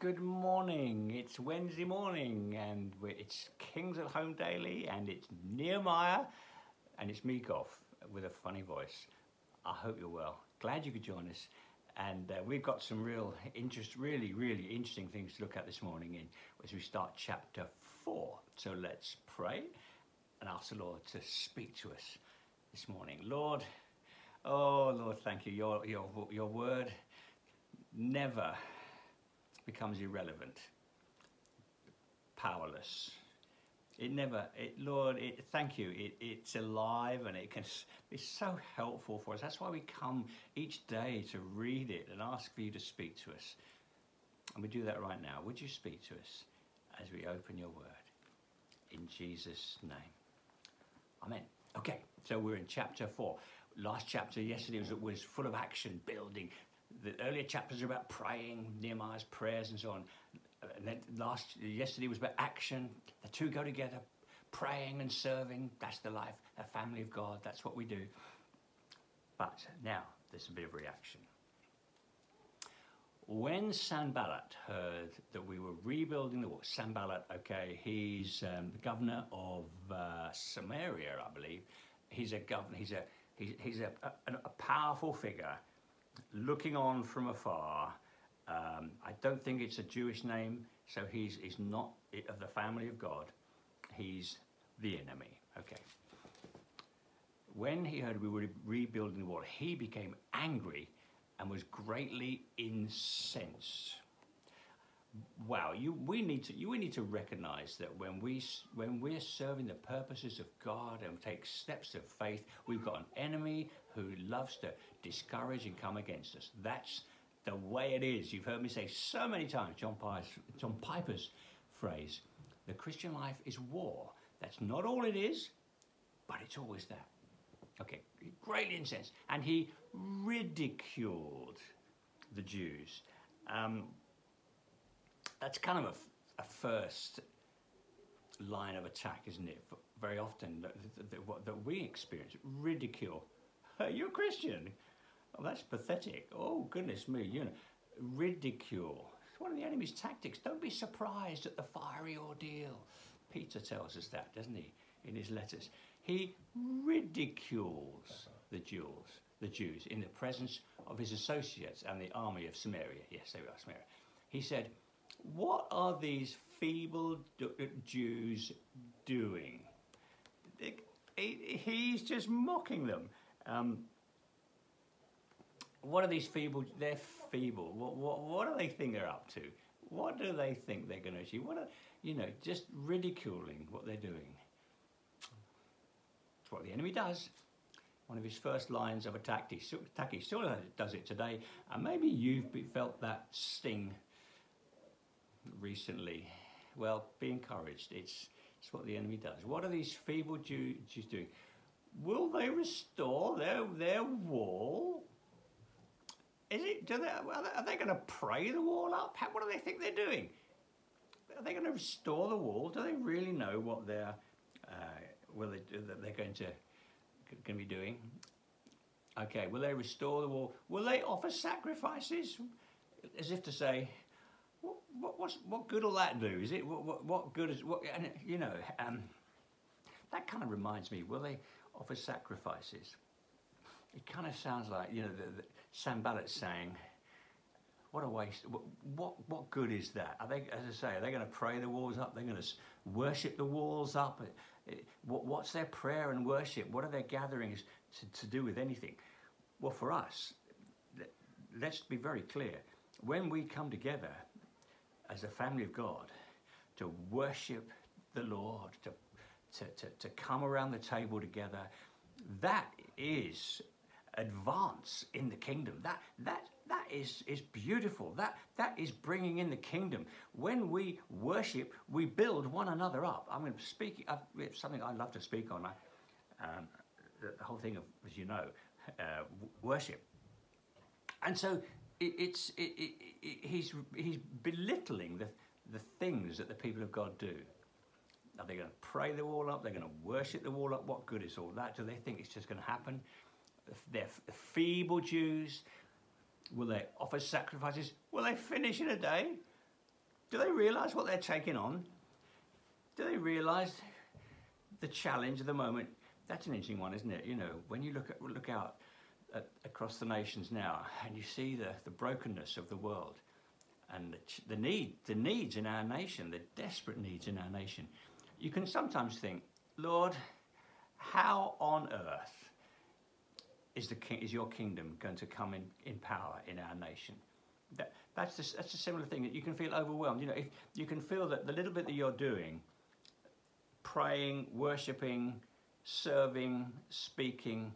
good morning. It's Wednesday morning, and it's King's at Home Daily, and it's Nehemiah, and it's me, Goff, with a funny voice. I hope you're well. Glad you could join us. And uh, we've got some real interest, really, really interesting things to look at this morning in, as we start chapter four. So let's pray and ask the Lord to speak to us this morning. Lord, oh Lord, thank you. Your your your word never becomes irrelevant, powerless. It never, it, Lord, it, thank you. It, it's alive and it can be so helpful for us. That's why we come each day to read it and ask for you to speak to us. And we do that right now. Would you speak to us as we open your word? In Jesus' name. Amen. Okay, so we're in chapter four. Last chapter yesterday was, was full of action, building, the earlier chapters are about praying, Nehemiah's prayers and so on. And then last yesterday was about action. The two go together, praying and serving. That's the life, a family of God. That's what we do. But now there's a bit of reaction. When Sanballat heard that we were rebuilding the wall, Sanballat, okay, he's um, the governor of uh, Samaria, I believe. He's a governor. He's a he's, he's a, a, a powerful figure looking on from afar. Um, I don't think it's a Jewish name, so he's, he's not of the family of God. He's the enemy. Okay. When he heard we were rebuilding the wall, he became angry and was greatly incensed. Wow, you, we need to you, we need to recognize that when we when we're serving the purposes of God and take steps of faith, we've got an enemy who loves to discourage and come against us. That's the way it is. You've heard me say so many times, John, Piper's, John Piper's phrase, the Christian life is war. That's not all it is, but it's always that. Okay, great incense. And he ridiculed the Jews. Um, that's kind of a, a, first line of attack, isn't it? Very often that, that, that we experience ridicule. You're a Christian. Oh, that's pathetic. Oh, goodness me, you know, ridicule. It's one of the enemy's tactics. Don't be surprised at the fiery ordeal. Peter tells us that, doesn't he, in his letters? He ridicules the Jews, the Jews in the presence of his associates and the army of Samaria. Yes, they were Samaria. He said, What are these feeble Jews doing? He's just mocking them. Um, what are these feeble? They're feeble. What, what, what do they think they're up to? What do they think they're going to achieve? What are, you know, just ridiculing what they're doing. It's what the enemy does. One of his first lines of attack, he attack, he still does it today. And maybe you've felt that sting recently. Well, be encouraged. It's, it's what the enemy does. What are these feeble Jews doing? Will they restore their, their wall? Is it? Do they? Are they going to pray the wall up? How, what do they think they're doing? Are they going to restore the wall? Do they really know what they're uh, will they, that they're going to going to be doing? Okay, will they restore the wall? Will they offer sacrifices? As if to say, what, what, what good will that do? Is it what, what, what good is what? And, you know, um, that kind of reminds me. Will they offer sacrifices? It kind of sounds like you know the, the Sanballat saying, what a waste. What, what, what good is that? Are they, as I say, are they going to pray the walls up? They're going to worship the walls up? What, what's their prayer and worship? What are their gatherings to, to do with anything? Well, for us, let's be very clear. When we come together as a family of God to worship the Lord, to, to, to, to come around the table together, that is advance in the kingdom. That that that is is beautiful. That that is bringing in the kingdom. When we worship, we build one another up. I'm going to speak. Uh, something I love to speak on. I, um, the, whole thing of, as you know, uh, worship. And so it, it's it, he's he's belittling the the things that the people of God do. Are they going to pray the wall up? They're going to worship the wall up? What good is all that? Do they think it's just going to happen? they're feeble Jews. Will they offer sacrifices? Will they finish in a day? Do they realize what they're taking on? Do they realize the challenge of the moment? That's an interesting one, isn't it? You know, when you look at look out at, across the nations now and you see the, the brokenness of the world and the, the need, the needs in our nation, the desperate needs in our nation, you can sometimes think, Lord, how on earth is, the is your kingdom going to come in, in power in our nation? That, that's, the, that's a similar thing that you can feel overwhelmed. You know, if you can feel that the little bit that you're doing, praying, worshipping, serving, speaking,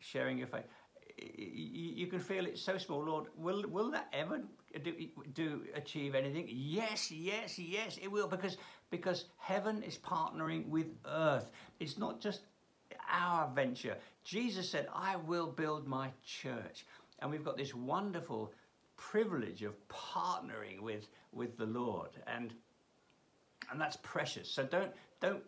sharing your faith, you can feel it so small. Lord, will, will that ever do, do achieve anything? Yes, yes, yes, it will, because, because heaven is partnering with earth. It's not just our venture. Jesus said, I will build my church. And we've got this wonderful privilege of partnering with, with the Lord. And, and that's precious. So don't, don't,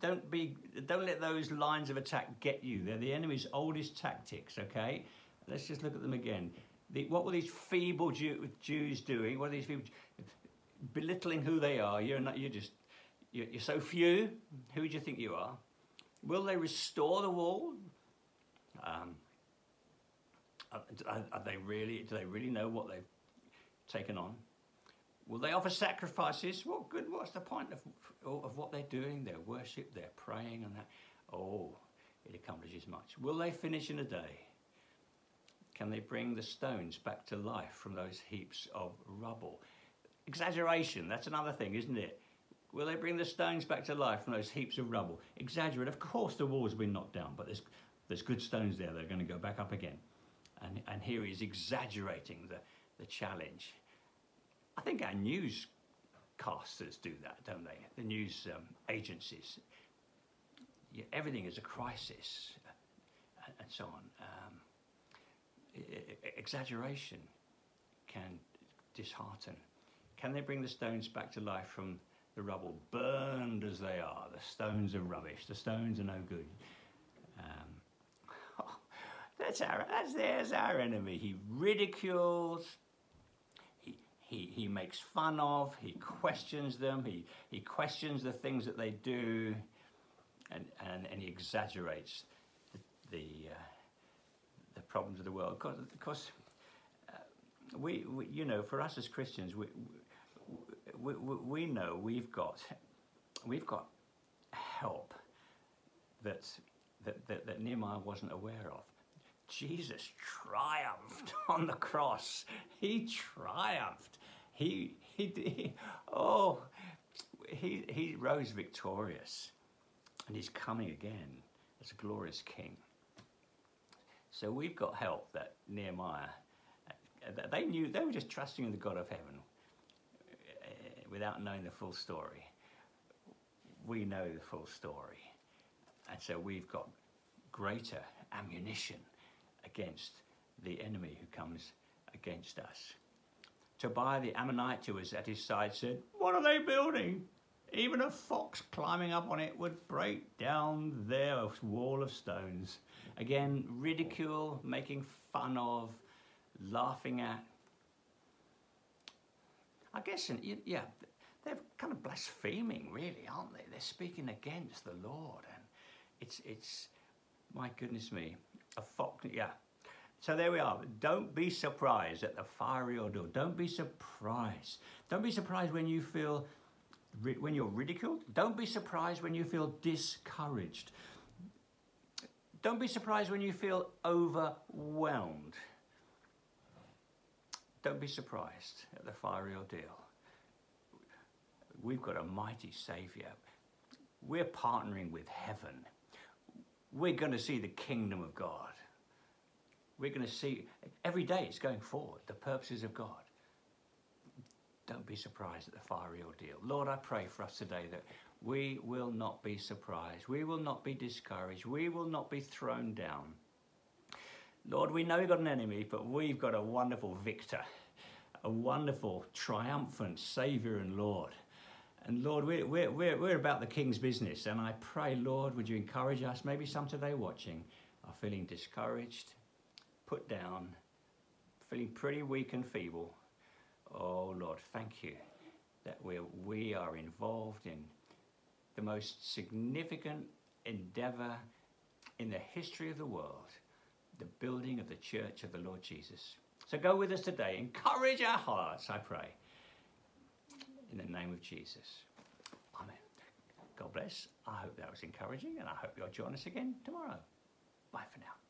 don't be, don't let those lines of attack get you. They're the enemy's oldest tactics, okay? Let's just look at them again. The, what were these feeble Jew, Jews doing? What are these people belittling who they are? You're not. You're just. You're, you're so few. Who do you think you are? Will they restore the wall? Um, are, are, they really? Do they really know what they've taken on? Will they offer sacrifices? What good? What's the point of of what they're doing? Their worship, their praying, and that. Oh, it accomplishes much. Will they finish in a day? Can they bring the stones back to life from those heaps of rubble? Exaggeration. That's another thing, isn't it? Will they bring the stones back to life from those heaps of rubble? Exaggerate. Of course, the walls have been knocked down, but there's, there's good stones there that are going to go back up again. And, and here he's exaggerating the, the challenge. I think our newscasters do that, don't they? The news um, agencies. Yeah, everything is a crisis and, so on. Um, exaggeration can dishearten. Can they bring the stones back to life from the rubble, burned as they are. The stones are rubbish. The stones are no good. Um, oh, that's our. That's there's our enemy. He ridicules. He, he, makes fun of. He questions them. He, he questions the things that they do, and and, and he exaggerates the the, uh, the problems of the world. Because, because uh, we, we, you know, for us as Christians, we, we, we know we've got we've got help that, that, that, that Nehemiah wasn't aware of. Jesus triumphed on the cross. He triumphed. He, he, he oh, he, he rose victorious and he's coming again as a glorious king. So we've got help that Nehemiah, they knew, they were just trusting in the God of heaven eh, without knowing the full story. We know the full story. And so we've got greater ammunition against the enemy who comes against us. Tobiah the Ammonite, who was at his side, said, What are they building? Even a fox climbing up on it would break down their wall of stones. Again, ridicule, making fun of, laughing at. I guess, yeah, they're kind of blaspheming, really, aren't they? They're speaking against the Lord, and it's it's my goodness me, a fox. Yeah. So there we are. Don't be surprised at the fiery ordeal. Don't be surprised. Don't be surprised when you feel when you're ridiculed. Don't be surprised when you feel discouraged. Don't be surprised when you feel overwhelmed. Don't be surprised at the fiery ordeal. We've got a mighty Saviour. We're partnering with heaven. We're going to see the kingdom of God. We're going to see, every day it's going forward, the purposes of God. Don't be surprised at the fiery ordeal. Lord, I pray for us today that we will not be surprised. We will not be discouraged. We will not be thrown down. Lord, we know we've got an enemy, but we've got a wonderful victor, a wonderful, triumphant Saviour and Lord. And Lord, we're, we're, we're, we're about the King's business. And I pray, Lord, would you encourage us? Maybe some today watching are feeling discouraged, put down, feeling pretty weak and feeble. Oh Lord, thank you that we we are involved in the most significant endeavor in the history of the world, the building of the church of the Lord Jesus. So go with us today. Encourage our hearts, I pray. In the name of Jesus. Amen. God bless. I hope that was encouraging, and I hope you'll join us again tomorrow. Bye for now.